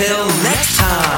Until next time.